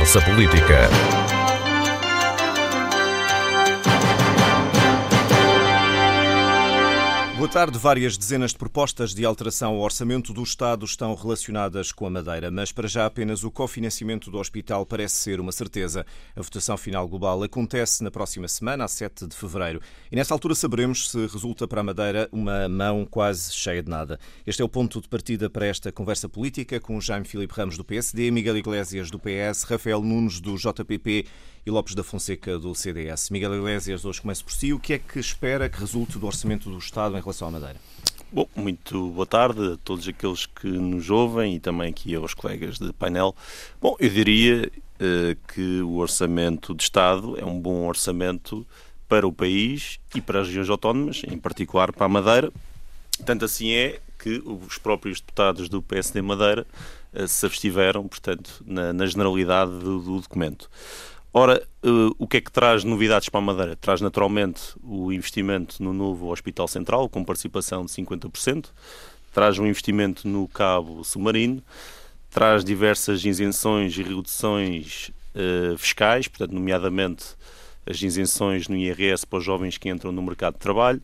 Conversa Política. Tarde. Várias dezenas de propostas de alteração ao orçamento do Estado estão relacionadas com a Madeira, mas para já apenas o cofinanciamento do hospital parece ser uma certeza. A votação final global acontece na próxima semana, a 7 de fevereiro, e nessa altura saberemos se resulta para a Madeira uma mão quase cheia de nada. Este é o ponto de partida para esta conversa política com Jaime Filipe Ramos do PSD, Miguel Iglesias do PS, Rafael Nunes do JPP e Lopes da Fonseca do CDS. Miguel Iglesias, hoje começo por si. O que é que espera que resulte do orçamento do Estado em relação à Madeira? Bom, muito boa tarde a todos aqueles que nos ouvem e também aqui aos colegas de painel. Bom, eu diria uh, que o orçamento de Estado é um bom orçamento para o país e para as regiões autónomas, em particular para a Madeira. Tanto assim é que os próprios deputados do PSD Madeira uh, se abstiveram, portanto, na, na generalidade do, do documento. Ora, uh, o que é que traz novidades para a Madeira? Traz naturalmente o investimento no novo Hospital Central, com participação de 50%, traz um investimento no cabo submarino, traz diversas isenções e reduções uh, fiscais, portanto, nomeadamente as isenções no IRS para os jovens que entram no mercado de trabalho.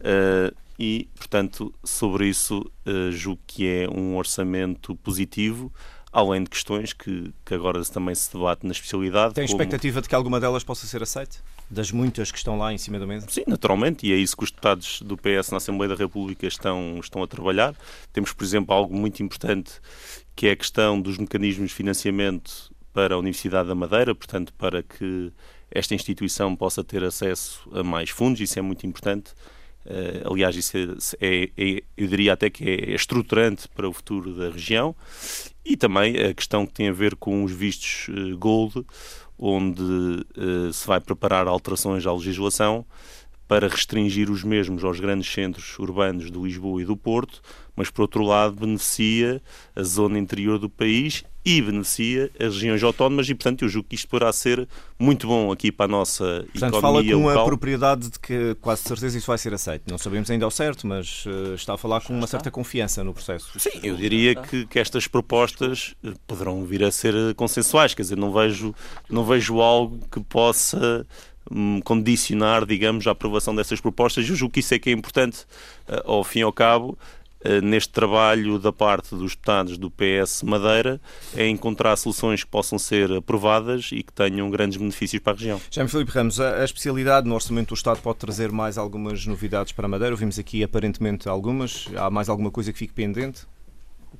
Uh, e, portanto, sobre isso, julgo que é um orçamento positivo além de questões que, que agora também se debate na especialidade. Tem expectativa de que alguma delas possa ser aceite? Das muitas que estão lá em cima da mesa? Sim, naturalmente, e é isso que os deputados do PS na Assembleia da República estão, estão a trabalhar. Temos, por exemplo, algo muito importante que é a questão dos mecanismos de financiamento para a Universidade da Madeira, portanto, para que esta instituição possa ter acesso a mais fundos, isso é muito importante. Uh, aliás, isso é, é, é, eu diria até que é estruturante para o futuro da região. E também a questão que tem a ver com os vistos uh, Gold, onde uh, se vai preparar alterações à legislação para restringir os mesmos aos grandes centros urbanos de Lisboa e do Porto, mas por outro lado beneficia a zona interior do país e beneficia as regiões autónomas e, portanto, eu julgo que isto poderá ser muito bom aqui para a nossa portanto, economia fala com local. a propriedade de que quase certeza isso vai ser aceito. Não sabemos ainda ao certo, mas uh, está a falar com uma certa confiança no processo. Sim, eu diria que, que estas propostas eh, poderão vir a ser consensuais, quer dizer, não vejo, não vejo algo que possa hum, condicionar, digamos, a aprovação dessas propostas. Eu julgo que isso é que é importante, uh, ao fim e ao cabo, eh, neste trabalho da parte dos deputados do PS Madeira é encontrar soluções que possam ser aprovadas e que tenham grandes benefícios para a região. Jaime Filipe Ramos, a especialidade no Orçamento do Estado pode trazer mais algumas novidades para a Madeira? Ouvimos aqui aparentemente algumas. Há mais alguma coisa que fique pendente?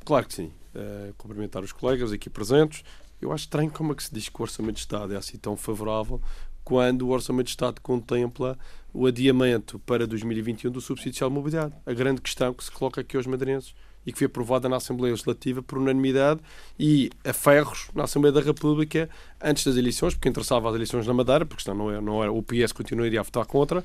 Claro que sim. Uh, cumprimentar os colegas aqui presentes. Eu acho estranho como é que se diz que o Orçamento de Estado é assim tão favorável quando o Orçamento de Estado contempla o adiamento para 2021 do subsídio social de mobilidade. A grande questão que se coloca aqui aos madeirenses e que foi aprovada na Assembleia Legislativa por unanimidade e a ferros na Assembleia da República antes das eleições, porque interessava as eleições na Madeira, porque senão não era, não era, o PS continuaria a votar contra.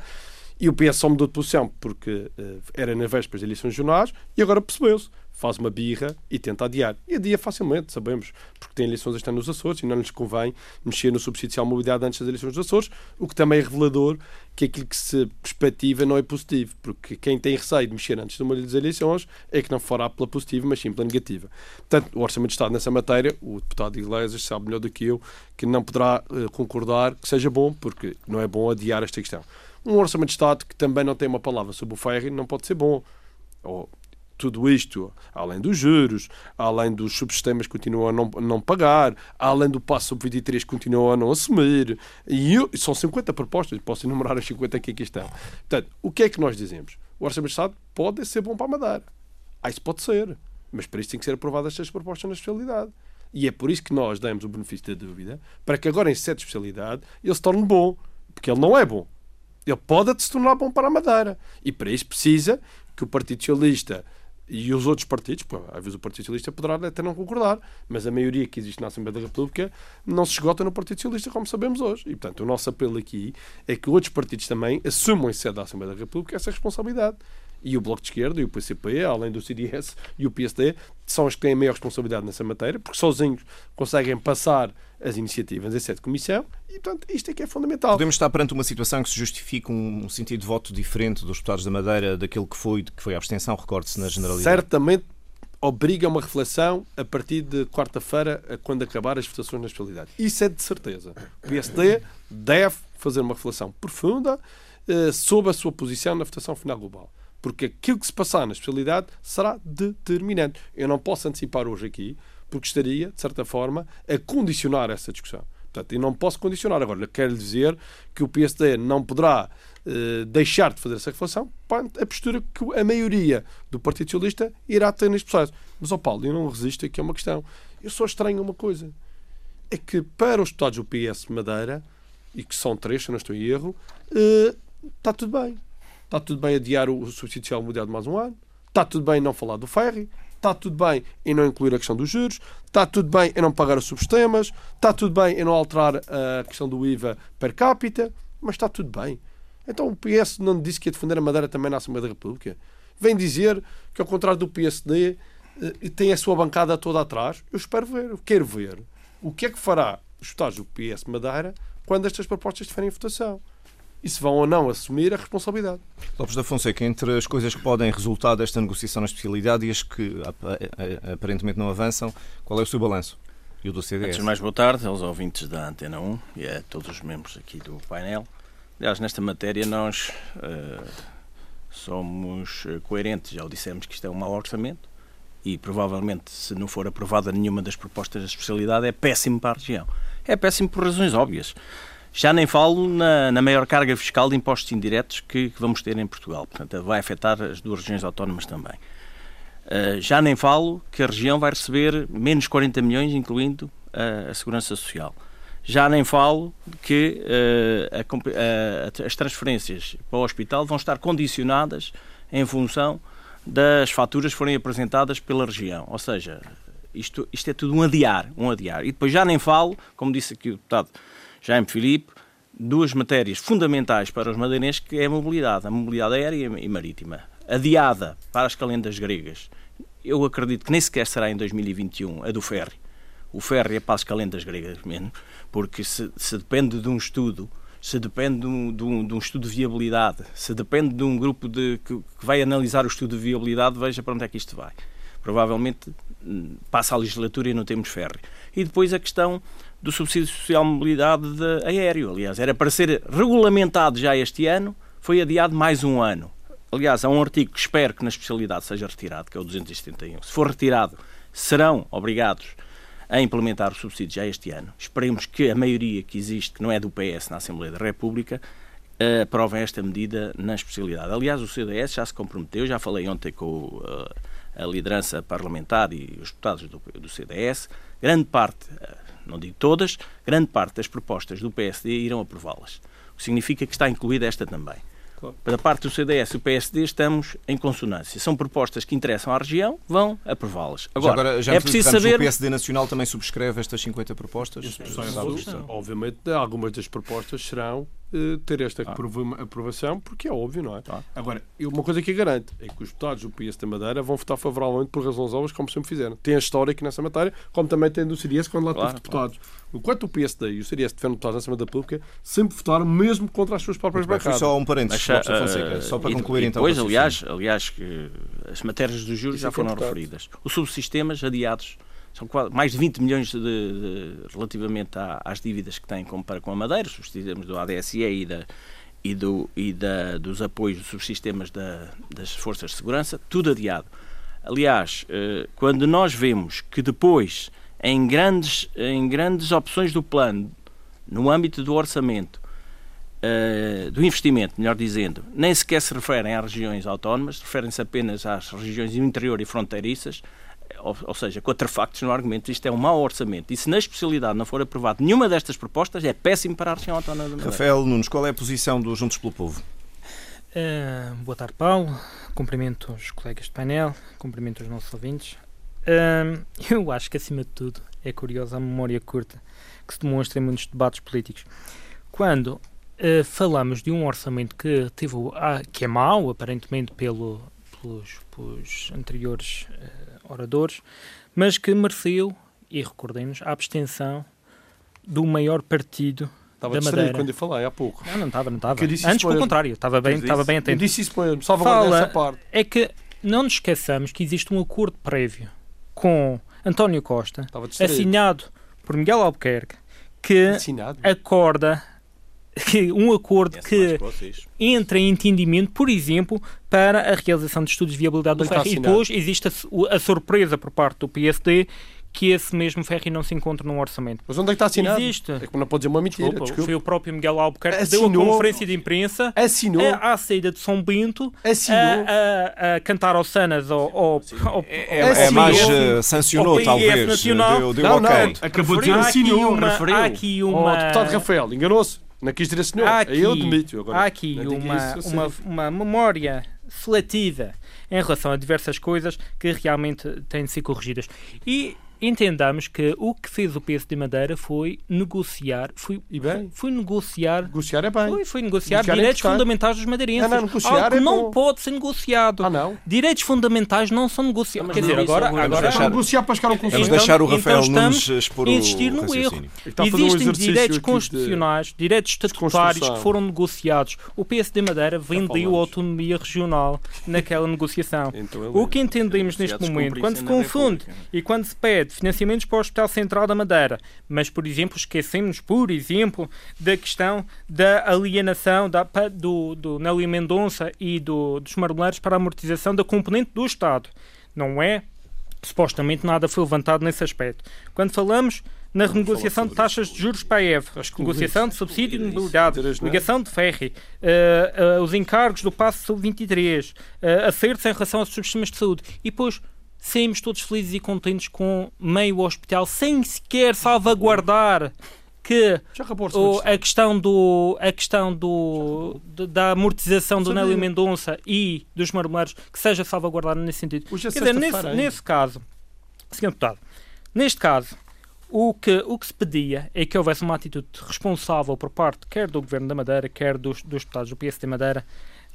E o PS só mudou de posição porque uh, era na véspera das eleições jornais e agora percebeu-se faz uma birra e tenta adiar. E adia facilmente, sabemos, porque tem eleições este ano nos Açores e não lhes convém mexer no subsídio de mobilidade antes das eleições dos Açores, o que também é revelador que aquilo que se perspectiva não é positivo, porque quem tem receio de mexer antes das eleições é que não fará pela positiva, mas sim pela negativa. Portanto, o Orçamento de Estado nessa matéria, o deputado Iglesias sabe melhor do que eu, que não poderá uh, concordar que seja bom, porque não é bom adiar esta questão. Um Orçamento de Estado que também não tem uma palavra sobre o ferry não pode ser bom. Ou tudo isto, além dos juros, além dos subsistemas que continuam a não, não pagar, além do passo sobre 23 que continuam a não assumir, e eu, são 50 propostas, posso enumerar as 50 que aqui estão. Portanto, o que é que nós dizemos? O Orçamento de Estado pode ser bom para a Madeira. Ah, isso pode ser, mas para isso tem que ser aprovadas estas propostas na especialidade. E é por isso que nós damos o benefício da dúvida, para que agora em sete especialidade ele se torne bom, porque ele não é bom. Ele pode se tornar bom para a Madeira. E para isso precisa que o Partido Socialista e os outros partidos, pô, às vezes o Partido Socialista poderá até não concordar, mas a maioria que existe na Assembleia da República não se esgota no Partido Socialista, como sabemos hoje. E, portanto, o nosso apelo aqui é que outros partidos também assumam em sede da Assembleia da República essa responsabilidade. E o Bloco de Esquerda e o PCP, além do CDS e o PSD, são os que têm a maior responsabilidade nessa matéria, porque sozinhos conseguem passar as iniciativas em sede de comissão e, portanto, isto é que é fundamental. Podemos estar perante uma situação que se justifica um sentido de voto diferente dos deputados da Madeira daquele que foi, que foi a abstenção, recorde-se na generalidade. Certamente obriga uma reflexão a partir de quarta-feira, quando acabar as votações na especialidade. Isso é de certeza. O PSD deve fazer uma reflexão profunda eh, sobre a sua posição na votação final global. Porque aquilo que se passar na especialidade será determinante. Eu não posso antecipar hoje aqui, porque estaria, de certa forma, a condicionar essa discussão. Portanto, eu não posso condicionar. Agora, quero dizer que o PSD não poderá eh, deixar de fazer essa reflexão a postura que a maioria do Partido Socialista irá ter neste processo. Mas, ó Paulo, eu não resisto aqui a uma questão. Eu só estranho uma coisa. É que para os deputados do PS Madeira, e que são três, se não estou em erro, eh, está tudo bem. Está tudo bem adiar o subsídio social mundial de mais um ano. Está tudo bem não falar do ferry. Está tudo bem em não incluir a questão dos juros. Está tudo bem em não pagar os subsistemas. Está tudo bem em não alterar a questão do IVA per capita. Mas está tudo bem. Então o PS não disse que ia defender a Madeira também na Assembleia da República? Vem dizer que, ao contrário do PSD, eh, tem a sua bancada toda atrás. Eu espero ver, eu quero ver o que é que fará os deputados do PS Madeira quando estas propostas estiverem em votação. E se vão ou não assumir a responsabilidade. Lopes da Fonseca, entre as coisas que podem resultar desta negociação na especialidade e as que aparentemente não avançam, qual é o seu balanço? E o do CDS? Antes de mais, boa tarde aos ouvintes da Antena 1 e a todos os membros aqui do painel. Aliás, nesta matéria nós uh, somos eh, coerentes. Já o dissemos que isto é um mau orçamento e provavelmente, se não for aprovada nenhuma das propostas da especialidade, é péssimo para a região. É péssimo por razões óbvias. Já nem falo na, na maior carga fiscal de impostos indiretos que, que, vamos ter em Portugal. Portanto, vai afetar as duas regiões autónomas também. Uh, já nem falo que a região vai receber menos 40 milhões, incluindo a Segurança Social. Já nem falo que uh, a, a, as transferências para o hospital vão estar condicionadas em função das faturas que forem apresentadas pela região. Ou seja, isto, isto é tudo um adiar, um adiar. E depois já nem falo, como disse aqui o deputado Jaime Filipe, duas matérias fundamentais para os madeirenses, que é a mobilidade, a mobilidade aérea e marítima. Adiada para as calendas gregas. Eu acredito que nem sequer será em 2021 a do ferry. O ferry é para as calendas gregas menos porque se, se depende de um estudo, se depende de um, de, um, de um, estudo de viabilidade, se depende de um grupo de, que, que, vai analisar o estudo de viabilidade, veja para onde é que isto vai. Provavelmente hum, passa a legislatura e não temos ferry. E depois a questão do subsídio social de mobilidade de aéreo. Aliás, era para ser regulamentado já este ano, foi adiado mais um ano. Aliás, há um artigo que espero que na especialidade seja retirado, que é o 271. Se for retirado, serão obrigados a implementar o subsídio já este ano. Esperemos que a maioria que existe, que não é do PS na Assembleia da República, aprove esta medida na especialidade. Aliás, o CDS já se comprometeu, já falei ontem com a liderança parlamentar e os deputados do, do CDS, grande parte, não digo todas, grande parte das propostas do PSD irão aprová-las. O que significa que está incluída esta também. Claro. Da parte do CDS e do PSD estamos em consonância. São propostas que interessam à região, vão aprová-las. Agora, já agora, já é preciso saber... O PSD Nacional também subscreve estas 50 propostas? Obviamente, algumas das propostas serão ter esta ah. aprovação, porque é óbvio, não é? Ah. Agora, uma coisa que garante é que os deputados do PS da Madeira vão votar favoravelmente por razões óbvias, como sempre fizeram. Tem a história aqui nessa matéria, como também tem do CDS, quando lá claro, teve deputados. Claro. Enquanto o PSD e o CDS tiveram deputados na Assembleia da Pública, sempre votaram mesmo contra as suas próprias bancadas. Só um parênteses, Mas, uh, só para concluir e então. Pois, aliás, aliás que as matérias dos juros Isso já é foram é referidas. Os subsistemas adiados são quase, mais de 20 milhões de, de, relativamente à, às dívidas que têm com, para com a Madeira, subsistemas do ADSE e, da, e, do, e da, dos apoios dos subsistemas da, das forças de segurança, tudo adiado. Aliás, eh, quando nós vemos que depois, em grandes, em grandes opções do plano, no âmbito do orçamento, Uh, do investimento, melhor dizendo, nem sequer se referem às regiões autónomas, referem-se apenas às regiões interior e fronteiriças, ou, ou seja, contra factos no argumento, isto é um mau orçamento. E se na especialidade não for aprovado nenhuma destas propostas, é péssimo para a região autónoma da Rafael Nunes, qual é a posição dos Juntos pelo Povo? Uh, boa tarde, Paulo. Cumprimento os colegas de painel, cumprimento os nossos ouvintes. Uh, eu acho que, acima de tudo, é curiosa a memória curta que se demonstra em muitos debates políticos. Quando uh, falamos de um orçamento que, teve, ah, que é mau, aparentemente, pelo, pelos, pelos anteriores oradores, mas que mereceu, e recordemos, a abstenção do maior partido Estava da Madeira. quando eu falei há pouco. Não, não estava, não estava. Antes, pelo contrário, estava bem, estava bem atento. Eu disse isso para salvaguardar essa parte. É que não nos esqueçamos que existe um acordo prévio com António Costa, assinado por Miguel Albuquerque, que assinado. acorda que um acordo que entra em entendimento, por exemplo, para a realização de estudos de viabilidade do ferro. E depois existe a, a, surpresa por parte do PSD que esse mesmo ferry não se encontra num orçamento. Mas onde é que está assinado? Existe. É que não pode dizer uma mentira. Desculpa, desculpa. Foi o próprio Miguel Albuquerque que deu a conferência de imprensa assinou, a, à saída de São Bento assinou, a, a, a cantar ao Sanas ao, ao, ao, é, é, é mais uh, sancionou, talvez. Nacional. Deu, deu não, okay. não, acabou de dizer assinou. Uma, há aqui uma... Oh, deputado Rafael, enganou-se. Não quis dizer assinou. Há aqui, eu admito. Agora, há aqui uma, uma, uma memória seletiva em relação a diversas coisas que realmente têm de ser corrigidas. E entendamos que o que fez o peso de Madeira foi negociar, foi, e bem? foi negociar, negociar é bem. Foi, foi negociar, negociar é direitos é fundamentais dos madeirenses. Não, não, negociar é não bom. pode ser negociado. Ah, não? Direitos fundamentais não são negociados. Quer dizer, agora, agora, agora deixar, negociar para chegar ao consenso. Vamos deixar o Rafael então Nunes expor insistir no erro. Existem um direitos constitucionais, de... direitos estatutários que foram negociados. O PSD Madeira vendeu autonomia regional naquela negociação. Então, o que entendemos neste momento, quando se confunde e quando se pede financiamentos para Hospital Central da Madeira. Mas, por exemplo, esquecemos, por exemplo, da questão da alienação da, do, do Nélio Mendonça e do, dos marmoleiros para a amortização da componente do Estado. Não é? Supostamente nada foi levantado nesse aspecto. Quando falamos na renegociação de taxas de juros para a EV, negociação de subsídio de mobilidade, ligação de ferry, uh, uh, os encargos do passo sub-23, uh, acertos em relação aos sistemas de saúde e depois saímos todos felizes e contentes com meio hospital, sem sequer salvaguardar que o, a questão do a questão do da amortização do Nélio Mendonça e dos marmoleiros que seja salvaguardada nesse sentido. Quer dizer, nesse, nesse caso, Sr. Deputado, neste caso, o que, o que se pedia é que houvesse uma atitude responsável por parte quer do Governo da Madeira, quer dos, dos deputados do PSD Madeira,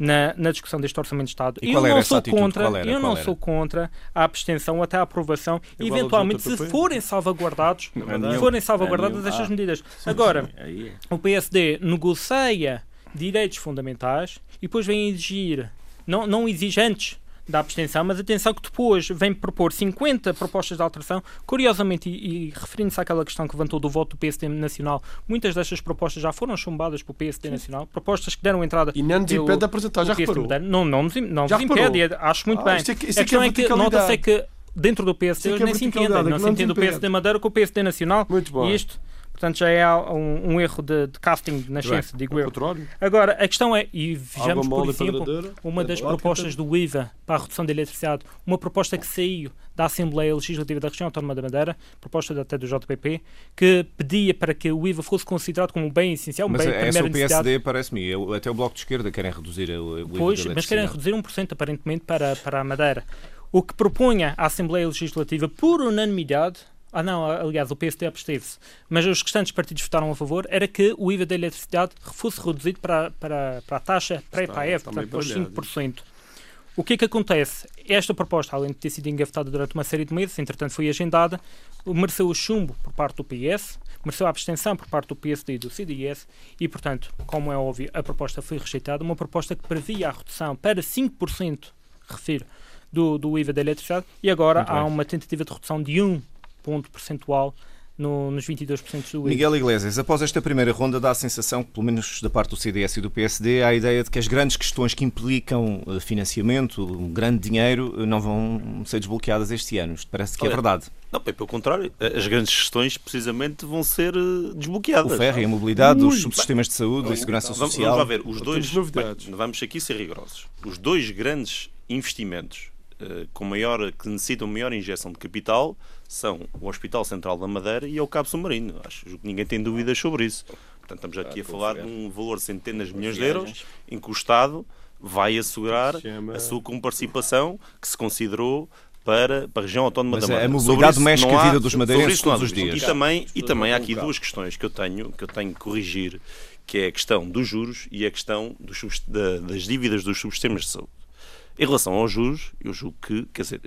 na, na discussão deste Orçamento de Estado. E eu não sou contra, era? eu não sou contra a abstenção até a aprovação, e eventualmente se forem salvaguardados, se forem salvaguardadas estas medidas. Agora, é. o PSD negocia direitos fundamentais e depois vem exigir, não, não exige antes da abstenção, mas atenção que depois vem propor 50 propostas de alteração, curiosamente, e, e referindo-se àquela questão que levantou do voto do PSD Nacional, muitas destas propostas já foram chumbadas pelo PSD Sim. Nacional, propostas que deram entrada... E não nos impede de apresentar, já reparou? Não, não nos, não nos impede, acho muito ah, bem. Isso é que, isso a questão é, que, é que nota-se é que dentro do PSD é nem se entende, não se entende o PSD Madeira com o PSD Nacional, muito bom. e isto Portanto, já é um, um erro de, de, casting na ciência, digo eu. Agora, a questão é, e vejamos, por exemplo, uma das propostas do IVA para a redução da eletricidade, uma proposta que saiu da Assembleia Legislativa da Região Autónoma da Madeira, proposta até do JPP, que pedia para que o IVA fosse considerado como um bem essencial, um mas bem essa o PSD parece-me, até o Bloco de Esquerda querem reduzir o IVA Pois, mas querem reduzir 1% aparentemente para, para a Madeira. O que propunha a Assembleia Legislativa, por unanimidade, ah não, aliás, o PSD absteve-se, mas os restantes partidos votaram a favor, era que o IVA da eletricidade fosse reduzido para, para, para a taxa pré-PAEV, portanto, para os 5%. O que é que acontece? Esta proposta, além de ter sido engavetada durante uma série de meses, entretanto foi agendada, mereceu o chumbo por parte do PS, mereceu a abstenção por parte do PSD e do CDS e, portanto, como é óbvio, a proposta foi rejeitada. Uma proposta que previa a redução para 5%, refiro, do, do IVA da eletricidade e agora há uma tentativa de redução de 1 ponto percentual no, nos 22% do Miguel Iglesias, após esta primeira ronda, dá a sensação pelo menos da parte do CDS e do PSD, há a ideia de que as grandes questões que implicam eh, financiamento, um grande dinheiro, eh, não vão ser desbloqueadas este ano. Isto parece que é Olha, é verdade. Não, pelo contrário, as grandes questões precisamente vão ser eh, desbloqueadas. O ferro e a mobilidade, os subsistemas de saúde, a segurança social. Vamos, vamos ver, os dois. Bem, vamos aqui ser rigorosos. Os dois grandes investimentos com maior, que necessitam maior injeção de capital são o Hospital Central da Madeira e o Cabo Submarino. Acho que ninguém tem dúvidas sobre isso. Portanto, estamos aqui a falar de um valor de centenas de milhões de euros em que o Estado vai assegurar a sua comparticipação que se considerou para, para a região autónoma Mas da Madeira. A mobilidade doméstica a vida dos madeirenses todos os dias. E também, e também há aqui duas questões que eu tenho que eu tenho que corrigir, que é a questão dos juros e a questão dos, das dívidas dos subsistemas de saúde. Em relação aos juros, eu julgo que, quer dizer,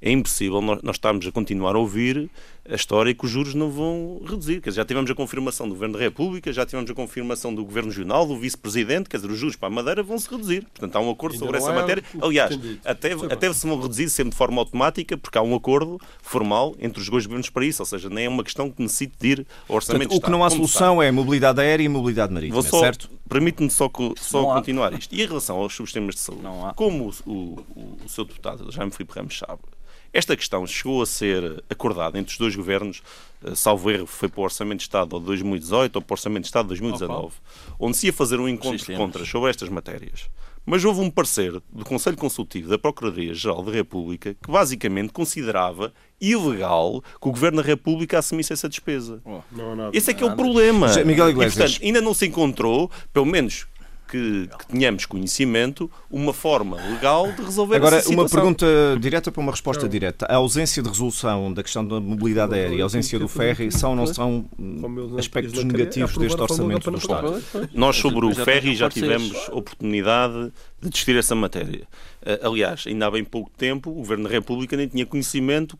é impossível nós, nós estarmos a continuar a ouvir a história que os juros não vão reduzir. Quer dizer, já tivemos a confirmação do Governo da República, já tivemos a confirmação do Governo Regional, do Vice-Presidente, quer dizer, os juros para a Madeira vão se reduzir. Portanto, há um acordo sobre essa é matéria. Aliás, até, Sim, até se vão reduzir sempre de forma automática, porque há um acordo formal entre os dois governos para isso, ou seja, nem é uma questão que necessite de ir ao Orçamento Portanto, o que não há solução é mobilidade aérea e mobilidade marítima, Vou só, certo? Permite-me só, só continuar isto. E em relação aos sistemas de saúde, Não há. como o, o, o, o seu deputado, Jaime Filipe Ramos, sabe, esta questão chegou a ser acordada entre os dois governos, eh, salvo erro, foi para o Orçamento de Estado de 2018 ou para o Orçamento de Estado de 2019, onde se ia fazer um encontro de contras sobre estas matérias. Mas houve um parecer do Conselho Consultivo da Procuradoria-Geral da República que basicamente considerava ilegal que o Governo da República assumisse essa despesa. Não há nada. Esse é que é o problema. Miguel E, Iglesias. portanto, ainda não se encontrou, pelo menos que, que tenhamos conhecimento, uma forma legal de resolver Agora, essa uma situação. pergunta direta para uma resposta direta. A ausência de resolução da questão da mobilidade aérea e a ausência do ferry são ou não são aspectos negativos deste orçamento do Estado? Nós, sobre o ferry, já tivemos oportunidade de discutir essa matéria. Eh, Aliás, ainda há bem pouco tempo, o Governo da República nem tinha conhecimento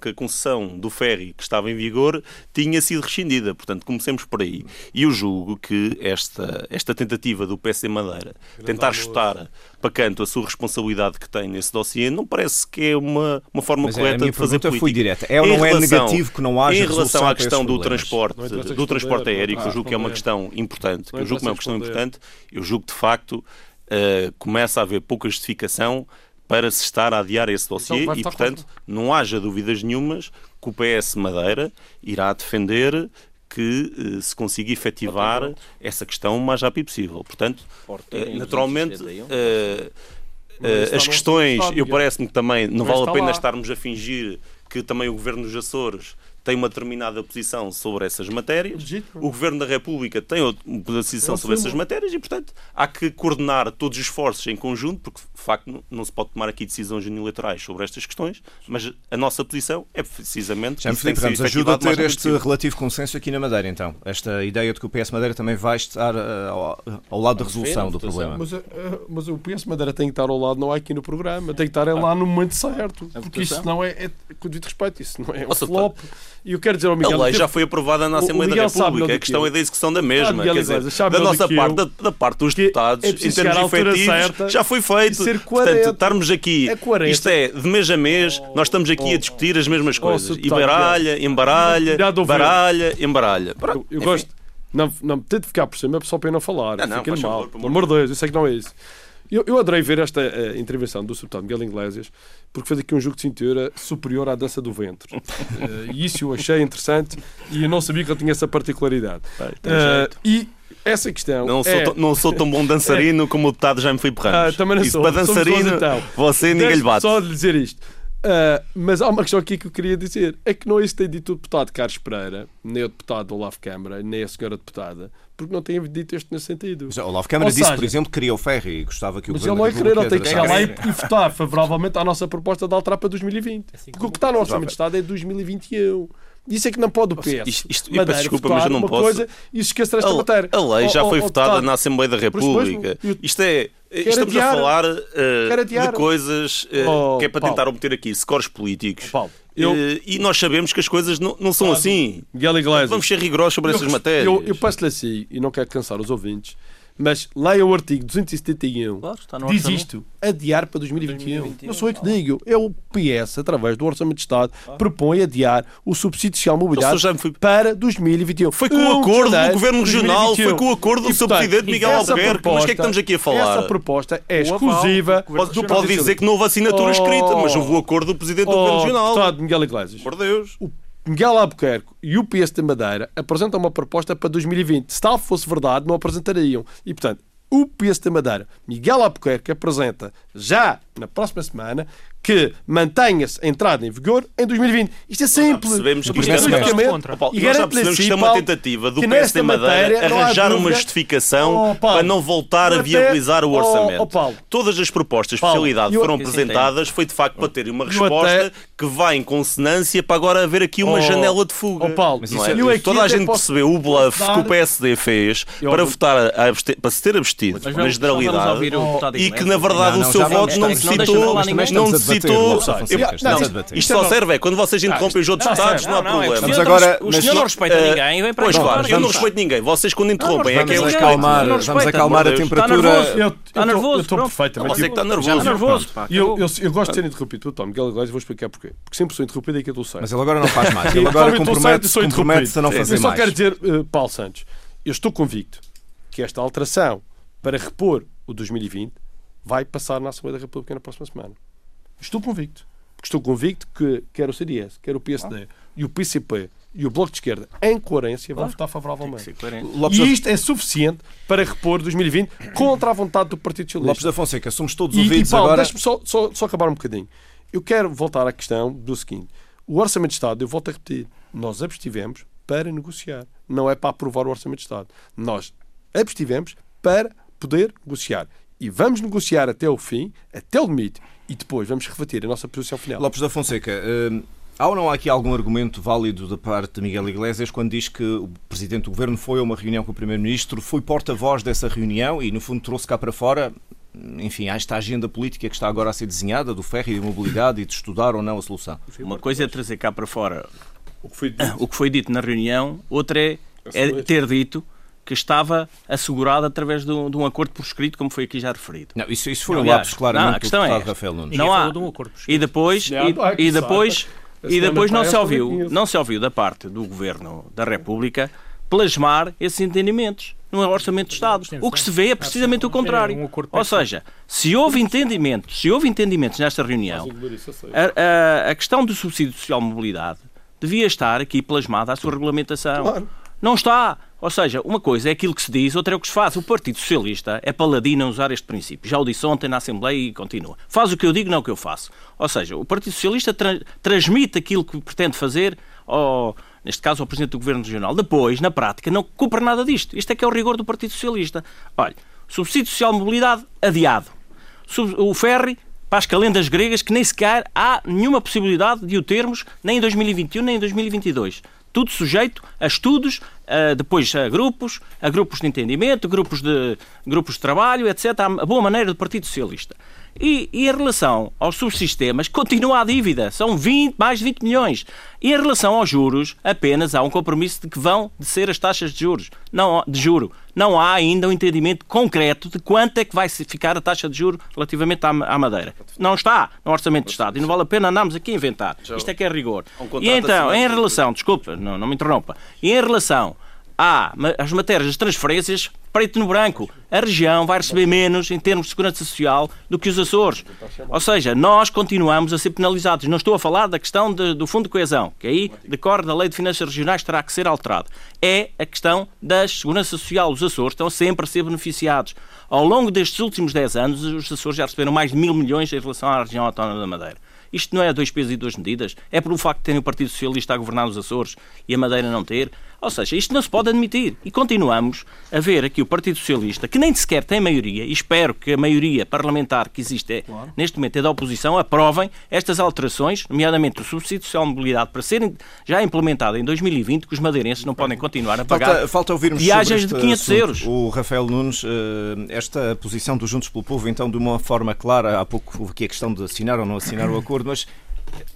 que a concessão do ferry que estava em vigor tinha sido rescindida. Portanto, comecemos por aí. E eu julgo que esta, esta tentativa do PC Madeira tentar chutar para canto a sua responsabilidade que tem nesse dossiê não parece que é uma, uma forma Mas é, correta minha de fazer pergunta política. foi direta. É ou Em não é relação- negativo que não haja Em relação à questão do transporte, do transporte aéreo, que eu não julgo que é uma questão importante, que eu julgo que é uma questão importante, eu julgo que de facto eh, começa a haver pouca justificação para se estar a adiar esse dossiê Então, e, portanto, não haja dúvidas nenhumas que o PS Madeira irá defender que eh, se consiga efetivar essa questão o mais rápido possível. Portanto, eh, naturalmente, isso está as questões, eu parece-me que também não Mas vale a pena lá. estarmos a fingir que também o Governo dos Açores tem uma determinada posição sobre essas matérias. O Governo da República tem outra posição sobre essas matérias e, portanto, há que coordenar todos os esforços em conjunto, porque, de facto, não- se pode tomar aqui decisões unilaterais sobre estas questões, mas a nossa posição é precisamente Já me Filipe Ramos, ajuda a ter este possível. relativo consenso aqui na Madeira, então. Esta ideia de que o PS Madeira também vai estar eh, ao, ao lado da resolução do problema. Mas, eh, mas o PS Madeira tem que estar ao lado, não é aqui no programa, tem que estar é lá no momento certo. Porque isso não é, é com devido respeito, isso não é um flop. E eu quero dizer ao Miguel. A lei já foi aprovada na Assembleia da República. A que questão é da execução da mesma. Quer dizer, da nossa parte, da, da parte dos Que deputados, é em termos efetivos, já foi feito. Portanto, estarmos aqui, É isto é, de mês a mês, nós estamos aqui a Oh, discutir as mesmas oh, coisas. E baralha, embaralha, baralha, embaralha. Pronto, Eu, eu gosto. Não, não, tento ficar por cima só para eu não falar. Não, não, mal. Pelo amor de Deus, eu sei que não é isso. Eu, eu adorei ver esta eh, intervenção do Sr. Deputado Miguel Iglesias porque fez aqui um jogo de cintura superior à dança do ventre. Eh, E isso eu achei interessante e eu não sabia que ele tinha essa particularidade. jeito. e essa questão. Não sou, é, tão- não sou tão bom dançarino como o deputado Jaime Filipe Ramos. Ah, também não Isso sou. para dançarino, então. você ninguém lhe bate. só lhe dizer isto. Ah, mas há uma questão aqui que eu queria dizer. É que não é isso que tem dito o deputado Carlos Pereira, nem o deputado Olavo Câmara, nem a senhora deputada, porque não têm dito isto nesse sentido. Mas, Olavo Câmara Ou disse, seja, por exemplo, que queria o ferry e gostava que o Mas ele não é da querer, ele tem que chegar lá e, votar favoravelmente à nossa proposta de alterar para 2020. Assim Porque o que está no Orçamento de Estado é 2021. Isso é que não pode o PS. Isto- isto- Madeira peço desculpa, mas eu não posso. Coisa e esquecer esta matéria. A, a lei já Oh, foi oh, oh, votada deputado, na Assembleia da República. Isto é. Estamos adiar. a falar adiar. de coisas eh, Oh, que é para Paulo. tentar obter aqui scores políticos. Paulo, eu- Eh, e nós sabemos que as coisas não, não são Paulo, assim. Vamos ser rigorosos sobre Eu essas matérias. Eu, eu passo-lhe assim, e não quero cansar os ouvintes, mas leia o artigo 271. Claro, está no Diz orçamento. isto, adiar para 2021. 2021, Não sou eu que digo. É o PS, através do Orçamento de Estado, propõe adiar o subsídio social de Então, mobilidade Sr. Jaime Filipe, para 2021. Foi com 1 o acordo do Governo Regional, 2021. foi com o acordo do E, Sr. portanto, Presidente Miguel Albuquerque. Mas o que é que estamos aqui a falar? Essa proposta é exclusiva do do Pode, Partido pode dizer que não houve assinatura Oh. escrita, mas houve o acordo do Presidente do Oh, Governo Regional. deputado Miguel Iglesias. Por Deus. o Miguel Albuquerque e o PS da Madeira apresentam uma proposta para 2020. Se tal fosse verdade, não apresentariam. E, portanto, o PS da Madeira, Miguel Albuquerque, apresenta já na próxima semana que mantenha-se a entrada em vigor em 2020. Isto é simples. percebemos que Porque, isto é e garante-lhe percebemos que isto é uma Paulo, tentativa do que PS nesta da Madeira arranjar uma justificação Oh, Paulo, para não voltar a até- viabilizar o Oh, orçamento. oh, Paulo. Todas as propostas de especialidade eu- foram apresentadas foi de facto para terem uma resposta até- que vai em consonância para agora haver aqui uma Oh, janela de fuga. oh, Paulo, Mas não isso é? é- eu aqui Toda a gente posso percebeu o bluff dar- que o PSD fez Eu- para votar a abste- para se ter abstido Mas na generalidade ouvir o deputado e que na verdade o seu voto não necessitou substituto. Isto só serve é quando vocês interrompem os outros deputados, não há problema. Mas agora, o senhor não respeita ninguém, vem para Pois claro, eu não respeito ninguém. Vocês quando interrompem é que é Vamos acalmar, vamos acalmar a temperatura. Está nervoso. Eu estou perfeitamente. Você que está nervoso. Está nervoso. Eu, eu, eu gosto de ser interrompido pelo Tom Miguel Iglesias, vou explicar porquê. Porque sempre sou interrompido e aquilo sei. Mas ele agora não faz mais. Ele agora compromete-se compromete a não fazer Eu só mais. quero dizer, uh, Paulo Santos, eu estou convicto que esta alteração para repor o 2020 vai passar na Assembleia da República na próxima semana. Estou convicto. Porque estou convicto que quer o CDS, quer o PSD e o PCP e o Bloco de Esquerda, em coerência, vão votar favoravelmente. E isto é suficiente para repor 2020 contra a vontade do Partido Socialista. Lopes da Fonseca, somos todos E, e ouvidos Paulo, agora. deixa-me só, só, só acabar um bocadinho. Eu quero voltar à questão do seguinte: o Orçamento de Estado, eu volto a repetir, nós abstivemos para negociar, não é para aprovar o Orçamento de Estado. Nós abstivemos para poder negociar. E vamos negociar até o fim, até o limite, e depois vamos rebater a nossa posição final. Lopes da Fonseca, hum, há ou não há aqui algum argumento válido da parte de Miguel Iglesias quando diz que o Presidente do Governo foi a uma reunião com o Primeiro-Ministro, foi porta-voz dessa reunião e, no fundo, trouxe cá para fora, enfim, há esta agenda política que está agora a ser desenhada, do ferro e da mobilidade, e de estudar ou não a solução? Uma coisa é trazer cá para fora O que foi dito. o que foi dito na reunião, outra é, é ter dito que estava assegurado através de um, de um acordo por escrito, como foi aqui já referido. Não, isso, isso foram Aliás, lapsos, claramente, não, a do questão é. Rafael Nunes. Não há. de um acordo por E depois, Não, e, e depois, e depois não se ouviu, não se ouviu da parte do Governo da República plasmar esses entendimentos no Orçamento de Estado. O que se vê é precisamente o contrário. Ou seja, se houve entendimento, se houve entendimentos nesta reunião, a, a- a questão do subsídio de social mobilidade devia estar aqui plasmada a sua regulamentação. Claro. Não está. Ou seja, uma coisa é aquilo que se diz, outra é o que se faz. O Partido Socialista é paladino a usar este princípio. Já o disse ontem na Assembleia e continua. Faz o que eu digo, não o que eu faço. Ou seja, o Partido Socialista tra- transmite aquilo que pretende fazer ao, neste caso ao Presidente do Governo Regional. Depois, na prática, não cumpre nada disto. Isto é que é o rigor do Partido Socialista. Olha, subsídio social de mobilidade adiado. Sub- O ferry para as calendas gregas que nem sequer há nenhuma possibilidade de o termos nem em 2021 nem em 2022. Tudo sujeito a estudos, a, depois a grupos, a grupos de entendimento, grupos de, grupos de trabalho, etc. A boa maneira do Partido Socialista. E, e em relação aos subsistemas, continua a dívida. São 20, mais de 20 milhões. E em relação aos juros, apenas há um compromisso de que vão descer as taxas de juros. Não, de juro. Não há ainda um entendimento concreto de quanto é que vai ficar a taxa de juro relativamente à, à Madeira. Não está no Orçamento de Estado. E não vale a pena andarmos aqui a inventar. Isto é que é rigor. E então, em relação, desculpa, não, não me interrompa, e em relação às matérias das transferências, preto no branco, a região vai receber menos em termos de segurança social do que os Açores. Ou seja, nós continuamos a ser penalizados. Não estou a falar da questão de- do Fundo de Coesão, que aí decorre da Lei de Finanças Regionais, terá que ser alterado. É a questão da segurança social. Os Açores estão sempre a ser beneficiados. Ao longo destes últimos 10 anos, os Açores já receberam mais de mil milhões em relação à região autónoma da Madeira. Isto não é dois pesos e duas medidas. É pelo facto de terem o Partido Socialista a governar os Açores e a Madeira não ter. Ou seja, isto não se pode admitir. E continuamos a ver aqui o Partido Socialista, que nem sequer tem maioria, e espero que a maioria parlamentar que existe é, neste momento é da oposição, aprovem estas alterações, nomeadamente o subsídio social de mobilidade, para serem já implementado em 2020, que os madeirenses não podem continuar a pagar Falta, falta ouvirmos viagens de este 500 assunto. euros. O Rafael Nunes, eh, esta posição dos Juntos pelo Povo, então, de uma forma clara, há pouco aqui a questão de assinar ou não assinar o acordo, mas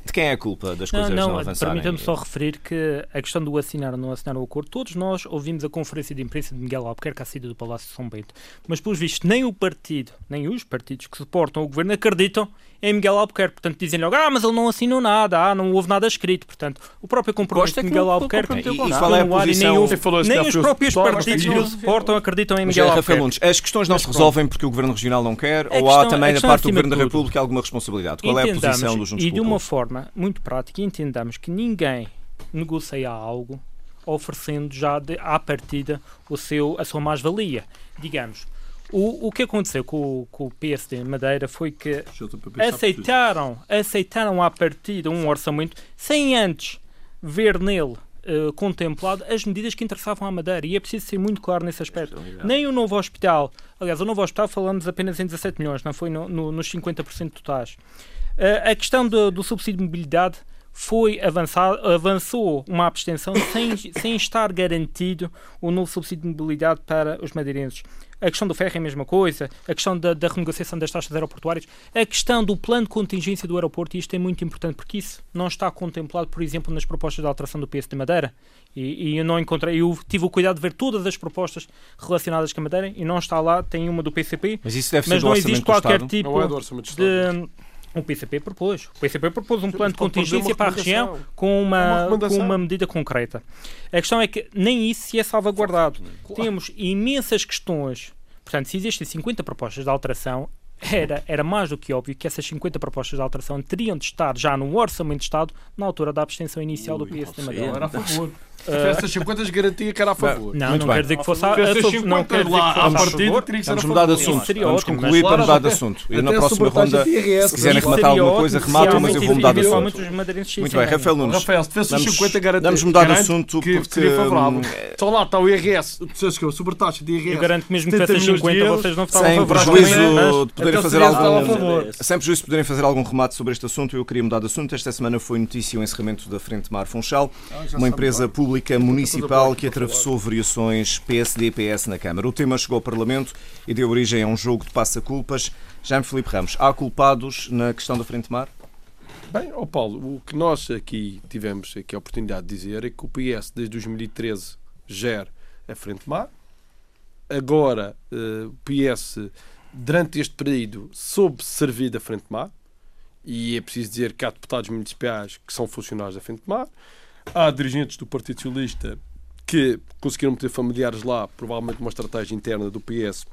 de quem é a culpa das coisas não, não, avançarem? permita-me só referir que a questão do assinar ou não assinar o acordo, todos nós ouvimos a conferência de imprensa de Miguel Albuquerque à saída do Palácio de São Bento, mas pelos vistos nem o partido, nem os partidos que suportam o governo acreditam em Miguel Albuquerque, portanto dizem logo, ah, mas ele não assinou nada, ah, não houve nada escrito, portanto, o próprio compromisso de que Miguel Albuquerque E- e qual é a posição- nem, o- nem os próprios partidos que o suportam acreditam em Miguel eh, Albuquerque. As questões não se resolvem porque o Governo Regional não quer ou há também da parte do Governo da. República alguma responsabilidade? Qual é a posição dos Juntos E de uma forma muito prática, entendamos que ninguém negocia algo oferecendo já de, à partida o seu, a sua mais-valia. Digamos, o, o que aconteceu com, o- com o PSD Madeira foi que aceitaram, aceitaram à partida um orçamento sem antes ver nele eh, contemplado as medidas que interessavam à Madeira. E é preciso ser muito claro nesse aspecto. Nem o novo hospital, aliás, o novo hospital falamos apenas em 17 milhões, não foi no, no, nos 50% totais. Eh, a questão do, do subsídio de mobilidade foi avançar, avançou uma abstenção sem, sem estar garantido o novo subsídio de mobilidade para os madeirenses. A questão do ferro é a mesma coisa, a questão da, da renegociação das taxas aeroportuárias, a questão do plano de contingência do aeroporto, e isto é muito importante porque isso não está contemplado, por exemplo, nas propostas de alteração do preço de Madeira. E, e, eu não encontrei, eu tive o cuidado de ver todas as propostas relacionadas com a Madeira e não está lá, tem uma do PCP, mas, isso deve mas ser não existe qualquer do tipo não é do orçamento de. O PCP propôs. O PCP propôs um plano de contingência para a região com uma, uma com uma medida concreta. A questão é que nem isso se é salvaguardado. Claro. Temos imensas questões. Portanto, se existem 50 propostas de alteração, era, era mais do que óbvio que essas 50 propostas de alteração teriam de estar já no Orçamento de Estado na altura da abstenção inicial Ui, do PS de Madeira. Era a favor. Se essas 50 garantia que era a favor. Não, Muito não quer dizer que fosse a, a, a não quer dizer que fosse a teria que mudar de assunto. Vamos concluir para mudar de assunto. E na próxima ronda, se quiserem rematar alguma coisa, rematam, mas eu vou mudar de assunto. Muito bem, Rafael Nunes. Rafael, se fizesse 50 garantia, vamos mudar de assunto porque seria favorável. Só lá está o IRS, disseste que a sobretaxa de IRS. Eu garanto que mesmo que fossem 50 vocês não estavam Sem prejuízo de poderem fazer algum sem prejuízo de poderem fazer algum remate sobre este assunto, eu queria mudar de assunto. Esta semana foi notícia o encerramento da Frente Mar Funchal, uma empresa pública municipal que atravessou variações PSD-PS na Câmara. O tema chegou ao Parlamento e deu origem a um jogo de passa-culpas. Jaime Felipe Ramos, há culpados na questão da Frente Mar? Bem, oh Paulo, o que nós aqui tivemos aqui a oportunidade de dizer é que o PS desde 2013 gera a Frente Mar. Agora, uh, o PS, durante este período, soube servir da Frente Mar. E é preciso dizer que há deputados municipais que são funcionários da Frente Mar. Há dirigentes do Partido Socialista que conseguiram meter familiares lá, provavelmente uma estratégia interna do PS,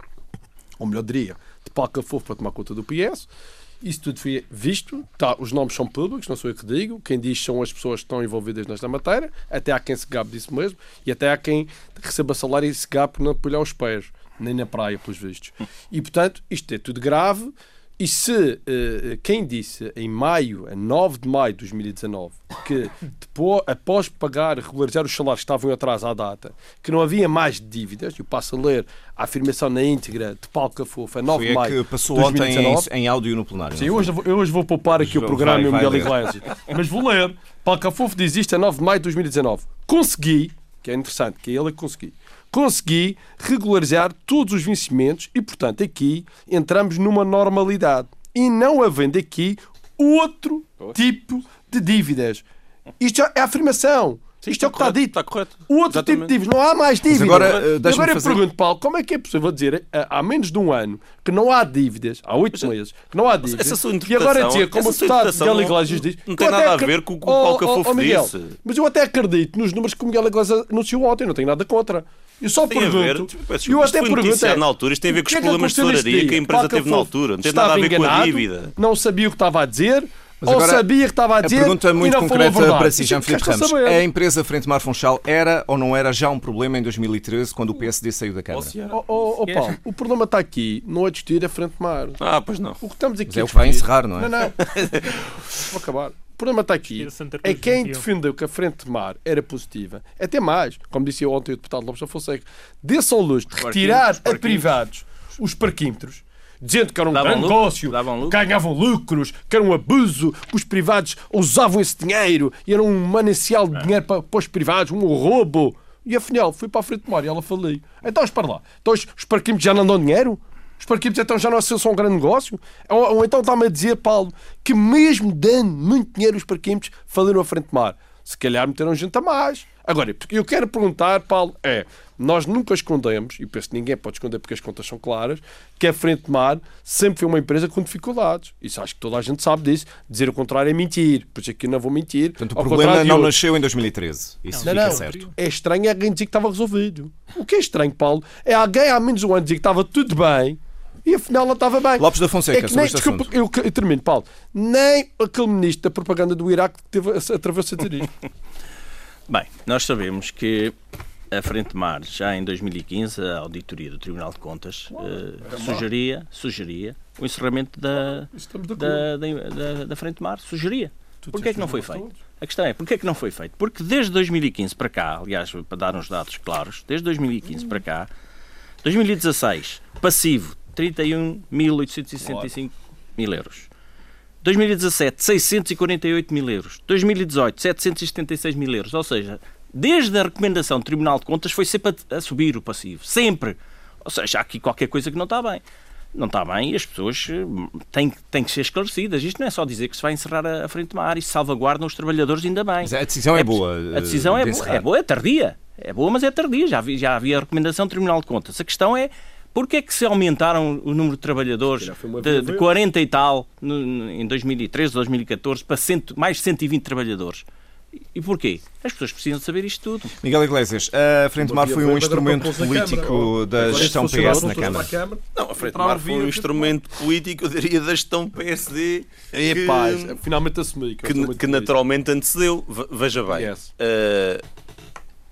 ou melhor diria, de palca fofo para tomar conta do PS. Isso tudo foi visto, tá, os nomes são públicos, não sou eu que digo, quem diz são as pessoas que estão envolvidas nesta matéria, até há quem se gabe disso mesmo, e até há quem receba salário e se gabe por não apoiar os pés, nem na praia, pelos vistos. E portanto, isto é tudo grave, e se uh, quem disse em maio, a 9 de maio de 2019, que depois, após pagar, regularizar os salários que estavam atrás à data, que não havia mais dívidas, eu passo a ler a afirmação na íntegra de Paulo Cafofa, a 9 Foi de maio. que passou ontem em, em, áudio no plenário. Sim, eu hoje, eu hoje vou poupar aqui o programa e o Miguel Iglesias. Mas vou ler. Paulo Cafofo diz isto a 9 de maio de 2019. Consegui, que é interessante, que é ele que consegui consegui regularizar todos os vencimentos e, portanto, aqui entramos numa normalidade. E não havendo aqui outro tipo de dívidas. Isto é a afirmação. Isto é o que está dito. Está correto. O outro Exatamente. tipo de dívidas. Não há mais dívidas. Mas agora, uh, agora eu fazer... pergunto, Paulo, como é que é possível dizer eh, há menos de um ano que não há dívidas, há oito meses, que não há dívidas, essa sua e agora dizer, como o deputado Miguel Iglesias diz... Não tem nada a ver com o que o Paulo Cafofo disse. Mas eu até acredito nos números que o Miguel Iglesias anunciou ontem, não tenho nada contra. Eu só tem pergunto. Ver, eu até pergunto. É, na altura, isto tem a ver com os é problemas de tesouraria que a empresa teve na altura. Não tem nada a ver com a dívida. Não sabia o que estava a dizer. Mas ou sabia que estava a dizer. A pergunta muito concreta para si, Jean Filipe Ramos. Saber. A empresa Frente Mar Funchal era ou não era já um problema em 2013, quando o PSD saiu da Câmara? Oh, oh, oh, Paulo, o problema está aqui, não é discutir a Frente Mar. Ah, pois não. O que estamos aqui Mas é o que vai encerrar, não é? Não, não. Vou acabar. O problema está aqui. É quem defendeu que a Frente Mar era positiva. É até mais, como disse ontem o deputado Lopes da Fonseca, desse ao luz de retirar a privados os parquímetros dizendo que era um davam grande negócio, ganhavam lucros, que era um abuso, que os privados usavam esse dinheiro e era um manancial de dinheiro para, para os privados, um roubo. E afinal, fui para a frente de mar e ela falei. Então, espera lá. Então, os parquímetros já não dão dinheiro? Os parquímetros então já não são um grande negócio? Ou, ou então está-me a dizer, Paulo, que mesmo dando muito dinheiro os parquímetros, faliram a frente de mar. Se calhar meteram gente a mais. Agora, eu quero perguntar, Paulo, é, nós nunca escondemos, e penso que ninguém pode esconder porque as contas são claras, que a Frente de Mar sempre foi uma empresa com dificuldades. Isso acho que toda a gente sabe disso. Dizer o contrário é mentir. Por isso aqui não vou mentir. Portanto, o problema não nasceu em 2013. Isso não, fica não, certo. É estranho é alguém dizer que estava resolvido. O que é estranho, Paulo, é alguém há menos de um ano dizer que estava tudo bem e afinal não estava bem. Lopes da Fonseca, é que nem, desculpa, eu, eu, termino, Paulo. Nem aquele ministro da propaganda do Iraque teve através a dizer isto. Bem, nós sabemos que a Frente Mar, já em 2015, a auditoria do Tribunal de Contas uh, sugeria, sugeria o encerramento da, da, da, da, Frente Mar. Sugeria. Porquê é que não foi feito? A questão é, porquê é que não foi feito? Porque desde 2015 para cá, aliás, para dar uns dados claros, desde 2015 para cá, 2016, passivo, 31.865 mil euros. 2017, 648 mil euros. 2018, 776 mil euros. Ou seja, desde a recomendação do Tribunal de Contas foi sempre a, subir o passivo. Sempre. Ou seja, há aqui qualquer coisa que não está bem. Não está bem e as pessoas eh, têm, têm que ser esclarecidas. Isto não é só dizer que se vai encerrar a, a frente mar e se salvaguardam os trabalhadores, ainda bem. Mas a decisão é, boa. A decisão eh, é de boa, é boa, é tardia. É boa, mas é tardia. Já, vi- já havia a recomendação do Tribunal de Contas. A questão é Porquê é que se aumentaram o número de trabalhadores de, de verde. 40 e tal no- no- em 2013, 2014 para cento- mais 120 trabalhadores? E porquê? As pessoas precisam de saber isto tudo. Miguel Iglesias, a Frente Mar foi um instrumento político da gestão PS na Câmara. Não, a Frente Mar foi um instrumento político, eu diria, da gestão PSD Epá, que, finalmente assumi que, sou que, naturalmente antecedeu. Ve- Veja bem, eh,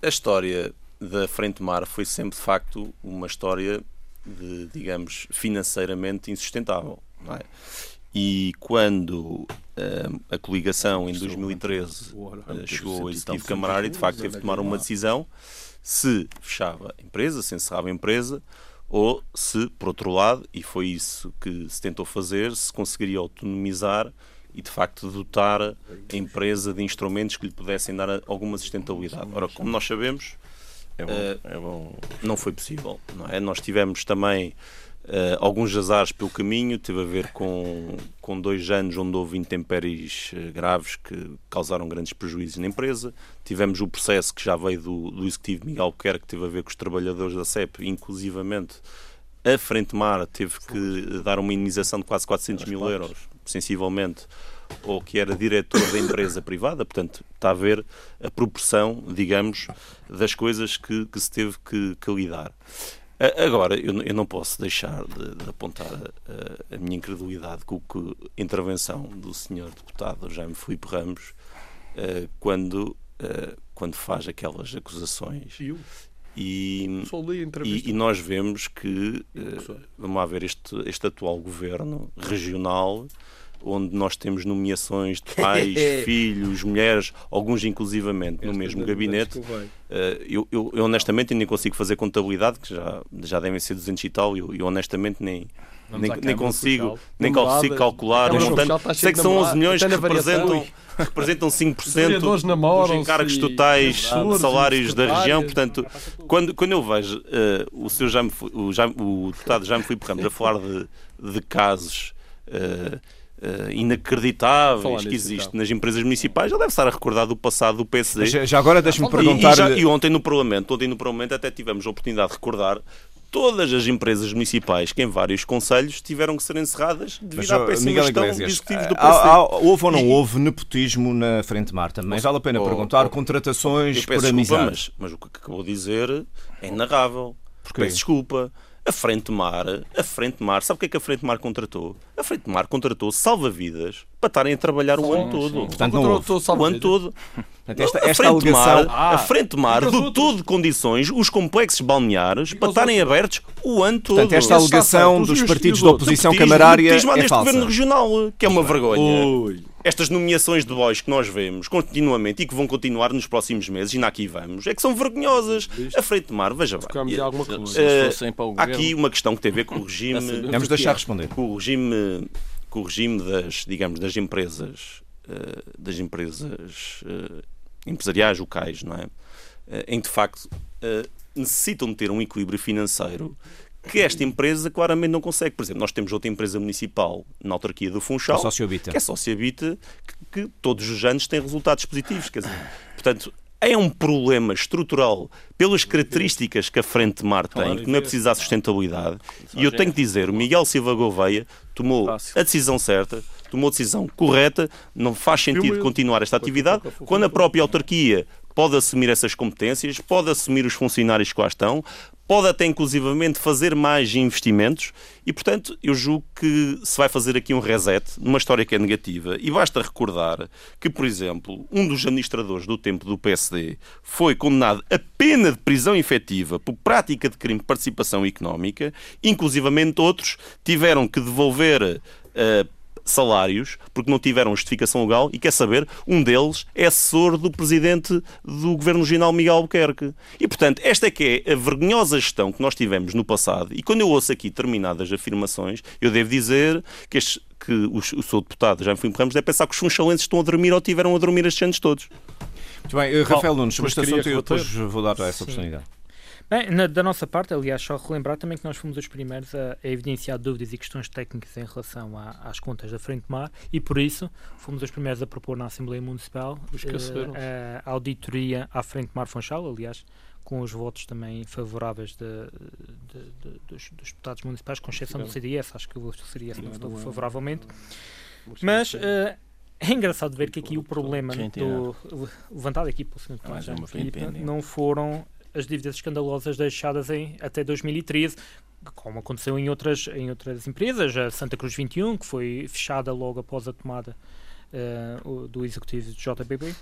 a história da Frente Mar foi sempre, de facto, uma história de, digamos, financeiramente insustentável. é? E quando eh, a coligação, em 2013, Ora, eh, chegou ao Executivo Camarário e de facto teve é de tomar uma decisão se fechava a empresa, se encerrava a empresa ou se, por outro lado, e foi isso que se tentou fazer, se conseguiria autonomizar e de facto dotar a empresa de instrumentos que lhe pudessem dar alguma sustentabilidade. Ora, como nós sabemos, É bom. Eh, é bom. não foi possível. Não é? Nós tivemos também eh, alguns azares pelo caminho, teve a ver com, com dois anos onde houve intempéries eh, graves que causaram grandes prejuízos na empresa. Tivemos o processo que já veio do, do executivo Miguel Albuquerque, que teve a ver com os trabalhadores da CEP, inclusivamente a Frente Mar teve que dar uma indenização de quase 400 mil euros, sensivelmente, ou que era diretor da empresa privada, portanto, está a ver a proporção, digamos, das coisas que, que se teve que, que lidar. Agora, eu, eu não posso deixar de, de apontar a, a minha incredulidade com a intervenção do senhor deputado Jaime Filipe Ramos, eh, quando, eh, quando faz aquelas acusações. E eu? E, e, e nós vemos que, eh, vamos lá ver, este, este atual governo regional, onde nós temos nomeações de pais, filhos, mulheres, alguns inclusivamente no Esta mesmo ainda- gabinete, eh, eu, eu- eu honestamente nem consigo fazer contabilidade, que já, já devem ser 200 e tal, e eu, eu honestamente nem, Vamos nem, nem consigo, Social. nem consigo calcular A o montante. Sei que são 11 namorados, milhões que representam, representam 5% vereadores dos encargos totais professores de salários da região. Portanto, quando, quando eu vejo eh, o, seu Jaime, Fu- o, Jaime- o deputado Jaime Filipe Ramos a falar de, de casos eh, eh, inacreditáveis que nisso, existem então. nas empresas municipais, ele deve estar a recordar do passado do PSD. Já, já agora deixe-me perguntar. E, já- e ontem no Parlamento, ontem no Parlamento até tivemos a oportunidade de recordar todas as empresas municipais que em vários conselhos tiveram que ser encerradas devido à péssima gestão executivos do há- PSD. há- houve ou não houve nepotismo na Frente Mar também? Vale a pena Oh, perguntar. oh, Contratações por desculpa, amizade. mas, mas o que acabou de dizer é inarrável. Porquê? Peço desculpa. A Frente Mar, a Frente Mar, sabe o que é que a Frente Mar contratou? A Frente Mar contratou salva-vidas para estarem a trabalhar o ano todo. Portanto, não Contra o ano todo. Portanto, esta, a esta Frente Mar, alegação. a Frente Mar E dotou de condições os complexos balneares para estarem abertos o ano todo. Portanto, esta alegação dos os- partidos os da oposição camarária é falsa. governo regional, que é uma vergonha. Ui. Estas nomeações de boys que nós vemos continuamente e que vão continuar nos próximos meses, e na aqui vamos, é que são vergonhosas. A Frente de Mar, veja bem. Eh, para o Há aqui uma questão que tem a ver com o regime, Vamos deixar responder. com o regime, com o regime das, digamos, das empresas, eh, das empresas eh, empresariais locais, não é? Eh, em que de facto necessitam de ter um equilíbrio financeiro que esta empresa claramente não consegue. Por exemplo, nós temos outra empresa municipal na autarquia do Funchal, Sociobita. que é Sociabita, que, que todos os anos tem resultados positivos. Quer dizer, portanto, é um problema estrutural pelas características que a Frente Mar tem, que não é preciso dar sustentabilidade. E eu tenho que dizer, o Miguel Silva Gouveia tomou a decisão certa, tomou a decisão correta, não faz sentido continuar esta atividade, quando a própria autarquia pode assumir essas competências, pode assumir os funcionários que lá estão, pode até inclusivamente fazer mais investimentos e, portanto, eu julgo que se vai fazer aqui um reset numa história que é negativa. E basta recordar que, por exemplo, um dos administradores do tempo do PSD foi condenado a pena de prisão efetiva por prática de crime de participação económica, inclusivamente outros tiveram que devolver eh, salários porque não tiveram justificação legal e quer saber, um deles é assessor do presidente do Governo Regional Miguel Albuquerque. E portanto, esta é que é a vergonhosa gestão que nós tivemos no passado e quando eu ouço aqui determinadas afirmações, eu devo dizer que, estes, que o, o seu deputado Jaime Filipe Ramos deve pensar que os funchalenses estão a dormir ou tiveram a dormir estes anos todos. Muito bem, eh, Rafael Nunes, sobre este assunto eu depois vou dar essa oportunidade. Bem, na, da nossa parte, aliás, só relembrar também que nós fomos os primeiros a, a evidenciar dúvidas e questões técnicas em relação a, às contas da Frente Mar e, por isso, fomos os primeiros a propor na Assembleia Municipal uh, a auditoria à Frente Mar Funchal, aliás, com os votos também favoráveis de, de, de, dos, dos, deputados municipais, com exceção do CDS, acho que o CDS não votou favoravelmente. Mas uh, é engraçado ver que aqui o problema do, levantado aqui pelo Sr. Tomás Filipe não foram as dívidas escandalosas deixadas em, até 2013, como aconteceu em outras, em outras empresas, a Santa Cruz 21, que foi fechada logo após a tomada uh, do executivo de JBB. Uh,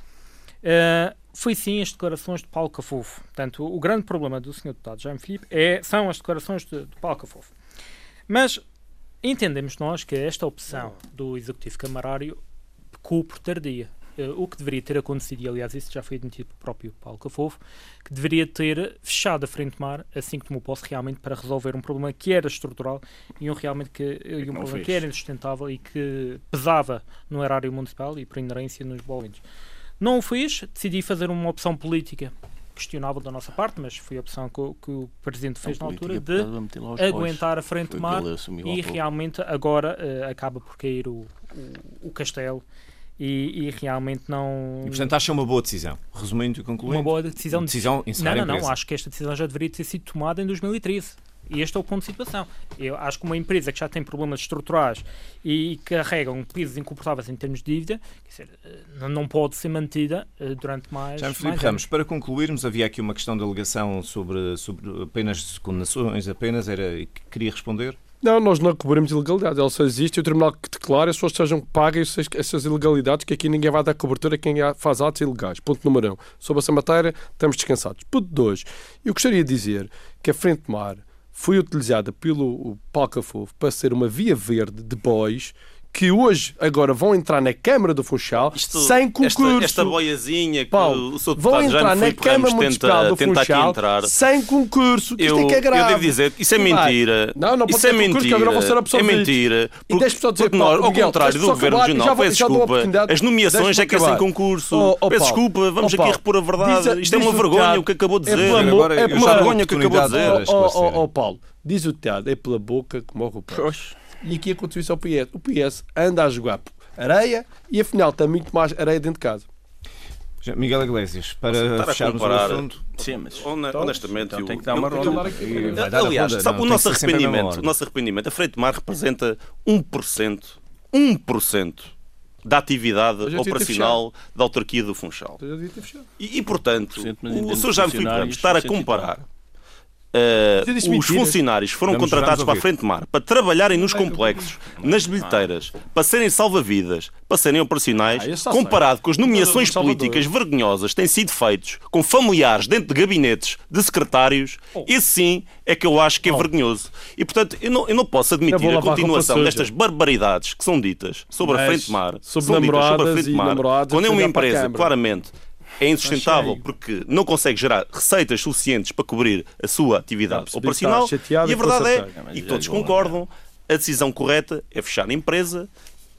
eh, foi sim as declarações de Paulo Cafofo. Portanto, o, grande problema do Sr. Deputado Jaime Filipe é, são as declarações de, de Paulo Cafofo. Mas entendemos nós que esta opção do Executivo Camarário pecou por tardia. Uh, o que deveria ter acontecido, e aliás isso já foi admitido pelo próprio Paulo Cafofo, que deveria ter fechado a frente mar assim que tomou posse realmente para resolver um problema que era estrutural e um, realmente que, e um problema fez. que era insustentável e que pesava no erário municipal e por inerência nos bolões. Não o fez, decidi fazer uma opção política questionável da nossa parte, mas foi a opção que, que o Presidente fez na altura de aguentar a frente mar e realmente agora uh, acaba por cair o, o, o castelo e, e, realmente não. E portanto acha uma boa decisão, resumindo e concluindo. Uma boa decisão. decisão de... Não, não, não. Acho que esta decisão já deveria ter sido tomada em 2013. E este é o ponto de situação. Eu acho que uma empresa que já tem problemas estruturais e carrega um pisos incomportáveis em termos de dívida, dizer, eh, não pode ser mantida eh, durante mais. Já Filipe Ramos, para concluirmos, havia aqui uma questão de alegação sobre, sobre apenas condenações, apenas, era queria responder? Não, nós não cobrimos ilegalidades. Ela só existe e o tribunal que declara as pessoas sejam pagas essas ilegalidades, que aqui ninguém vai dar cobertura a quem faz atos ilegais. Ponto número um. Sobre essa matéria, estamos descansados. Ponto dois. Eu gostaria de dizer que a Frente Mar foi utilizada pelo Palcafofo para ser uma via verde de bois que hoje agora vão entrar na Câmara do Funchal Isto, sem concurso. Esta, esta boiazinha que Paulo, o seu vão entrar na Câmara Municipal do Funchal entrar. sem concurso. Eu, isto é que é grave. Eu devo dizer, isso é mentira. Não, não pode isso é mentira. Concurso, é mentira. Porque, e dizer, porque nós, ao Miguel, contrário do Governo Regional, peço desculpa, as nomeações é que é sem concurso. Oh, oh, peço desculpa, vamos oh, aqui repor a verdade. Isto é uma vergonha o que acabou de dizer. É uma vergonha o que acabou de dizer. Oh, Paulo, diz o teatro, é pela boca que morre o peixe. E aqui aconteceu isso ao PS. O PS anda a jogar areia e afinal tem muito mais areia dentro de casa. Miguel Iglesias, para fecharmos o assunto. Sim, mas então, honestamente. Então tem que dar uma ronda. Aliás, sabe, o nosso arrependimento, o nosso arrependimento, a Freire de Mar representa 1%, 1% da atividade operacional da autarquia do Funchal. E, e portanto, o Sr. Jaime Filipe estar a comparar Uh, os funcionários foram vamos, contratados vamos para a Frente Mar para trabalharem nos complexos, nas bilheteiras, para serem salva-vidas, para serem operacionais, ah, comparado com as nomeações políticas vergonhosas que têm sido feitos com familiares dentro de gabinetes de secretários, oh. esse sim é que eu acho que é oh. vergonhoso. E portanto, eu não, eu não posso admitir a continuação destas barbaridades que são ditas sobre a Frente Mar, sobre namoradas a Frente Mar, quando é uma empresa claramente é insustentável porque não consegue gerar receitas suficientes para cobrir a sua atividade operacional. E a verdade é, e todos concordam, a decisão correta é fechar a empresa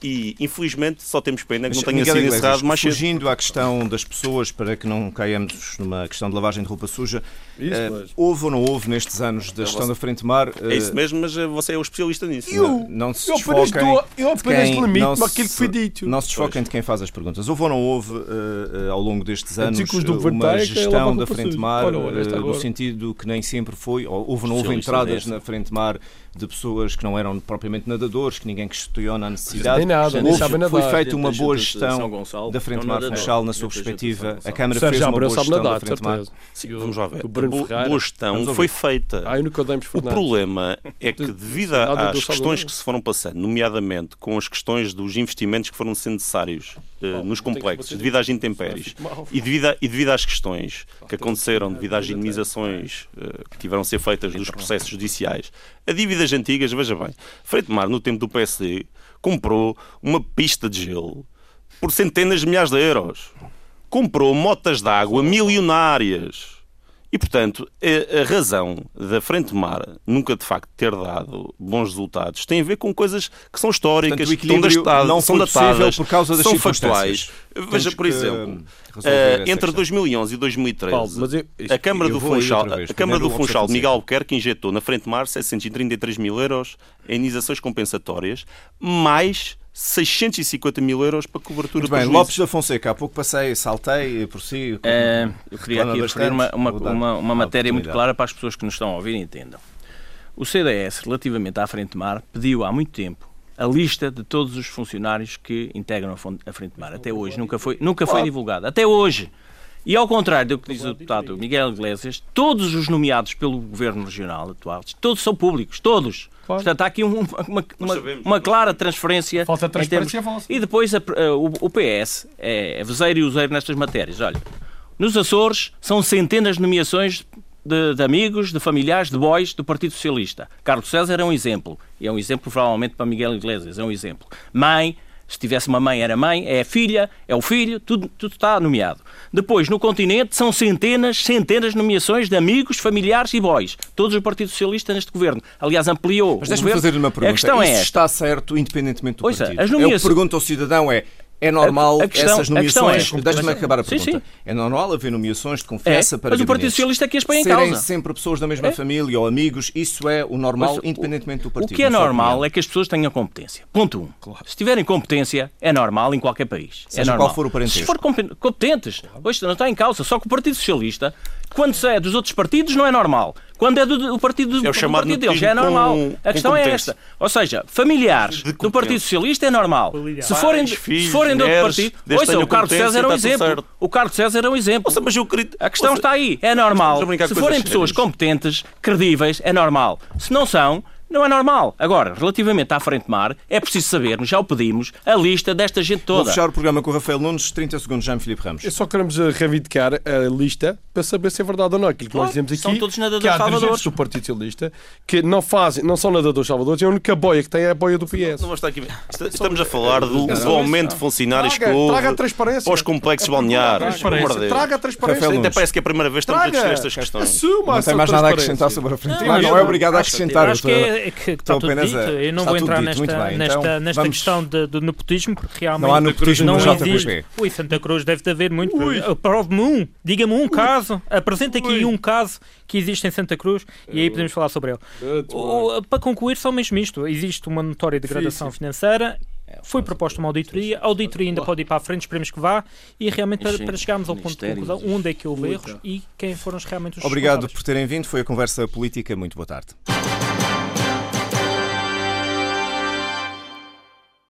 e infelizmente só temos pena que não tenha sido encerrado mais cedo. Fugindo à questão das pessoas, para que não caiamos numa questão de lavagem de roupa suja, isso, uh, houve ou não houve nestes anos da gestão da Frente Mar? Uh, é isso mesmo, mas eh, você é o especialista nisso. Eu, não, não se eu apenas, dou, eu apenas quem, limito aquilo que foi dito. Não se desfoquem de quem faz as perguntas. Houve ou não houve, uh, ao longo destes anos, uma gestão da Frente Mar, no sentido que nem sempre foi, ou houve ou não houve entradas na Frente Mar de pessoas que não eram propriamente nadadores, que ninguém questiona a necessidade. Nada, Houve, foi feita uma boa gestão da Frente Mar Funchal, na sua perspectiva. A Câmara fez uma boa gestão da Frente Mar. Vamos lá ver. Boa gestão. Foi feita. O problema é que, devido às questões que se foram passando, nomeadamente com as questões dos investimentos que foram sendo necessários uh, nos complexos, devido às intempéries. e devido, às questões que aconteceram devido às indemnizações uh, que tiveram a ser feitas dos processos judiciais, a dívidas antigas, veja bem, Freito Mar, no tempo do PSD, comprou uma pista de gelo por centenas de milhares de euros. Comprou motas de água milionárias. E, portanto, a, a razão da Frente Mar nunca, de facto, ter dado bons resultados tem a ver com coisas que são históricas, Portanto, o que estão datadas, não são datadas, por causa das são factuais. Veja, por exemplo, eh, entre questão. 2011 e 2013, Paulo, mas eu- a Câmara do Funchal, a Câmara do Funchal, Miguel Fonseca. Albuquerque, injetou na Frente Mar 733 mil euros em indenizações compensatórias, mais 650 mil euros para cobertura Muito bem. Lopes da Fonseca, há pouco passei, saltei por si. com- Eh, eu queria aqui referir uma, uma, uma, uma a matéria muito clara para as pessoas que nos estão a ouvir e entendam. O CDS, relativamente à Frente Mar, pediu há muito tempo a lista de todos os funcionários que integram a Frente Mar. Até hoje nunca foi, nunca foi divulgado. Até hoje. E ao contrário do que diz o deputado Miguel Iglesias, todos os nomeados pelo governo regional atual, todos são públicos, todos. Claro. Portanto, há aqui um- uma, uma, uma clara transferência. Falta transparência termos- vossa. E depois a- a- o, o PS é, é vezeiro e useiro nestas matérias. Olha, nos Açores são centenas de nomeações de, de amigos, de familiares, de boys do Partido Socialista. Carlos César é um exemplo. E é um exemplo, provavelmente, para Miguel Iglesias. É um exemplo. Mãe, se tivesse uma mãe, era mãe. É a filha, é o filho. Tudo, tudo está nomeado. Depois, no continente, são centenas, centenas de nomeações de amigos, familiares e boys. Todos o Partido Socialista neste governo. Aliás, ampliou Mas deixa-me fazer-lhe uma pergunta. A questão é Isso esta. está certo independentemente do Ouça, partido. as É o nomeações- que pergunta ao cidadão é é normal A- a questão- essas questão nomeações. é- Deixa-me mas- acabar a Sim, pergunta. sim. É normal haver nomeações de confiança É, para mas o Partido. Socialista é que as põe em Serem causa. sempre pessoas da mesma É. família ou amigos, isso é o normal, Ouça, independentemente do O partido. que é normal opinião. é que as pessoas tenham competência. Ponto um. Se tiverem competência, é normal em qualquer país. Seja é normal. qual for o parentesco. Se for compe- competentes, hoje não está em causa. Só que o Partido Socialista, quando é dos outros partidos, não é normal. Quando é do, do partido, É o do partido deles, já é normal. com- a questão é esta. Ou seja, familiares do. Partido Socialista é normal. Se Pais, forem, filhos, se forem de outro partido. Ouça, tenham o Carlos César é um exemplo. O Carlos César é um exemplo. Ouça, mas eu queria... A questão Ouça, está aí. É normal. Se forem pessoas sérias. competentes, credíveis, é normal. Se não são, não é normal. Agora, relativamente à Frente Mar, é preciso sabermos, já o pedimos, a lista desta gente Vou toda. fechar o programa com o Rafael Nunes. 30 segundos, Jaime Filipe Ramos. É só queremos eh, reivindicar a lista para saber se é verdade ou não. Aquilo que Claro, nós dizemos aqui são todos nadadores há salvadores. do Partido Socialista que não fazem, não são nadadores salvadores, e a única boia que tem é a boia do PS. Não estar aqui... Est- Estamos a falar do, do aumento de funcionários que houve traga a transparência. para os complexos balneares. Traga a transparência. Rafael Até Nunes. parece que é a primeira vez que estamos a Traga. discutir estas questões. Assuma Não tem mais nada a acrescentar sobre a frente. Não, Não, não é obrigado a acrescentar. acho que, é, é que está tudo apenas dito. a- Eu não vou entrar dito, nesta, bem. nesta, Então, nesta vamos- questão de- do nepotismo, porque realmente Não há nepotismo não no JPP. existe. Ui, Santa Cruz deve de haver muito. Prove-me um, diga-me um caso, apresenta aqui um caso que existe em Santa Cruz e aí podemos falar sobre ele. O- para concluir, só mesmo isto: existe uma notória degradação financeira. Foi proposta uma auditoria, a auditoria ainda pode ir para a frente, esperemos que vá, e realmente para, Sim, para chegarmos ao ponto de conclusão onde é que houve erros e quem foram realmente os Obrigado por terem vindo. Foi a conversa política. Muito boa tarde.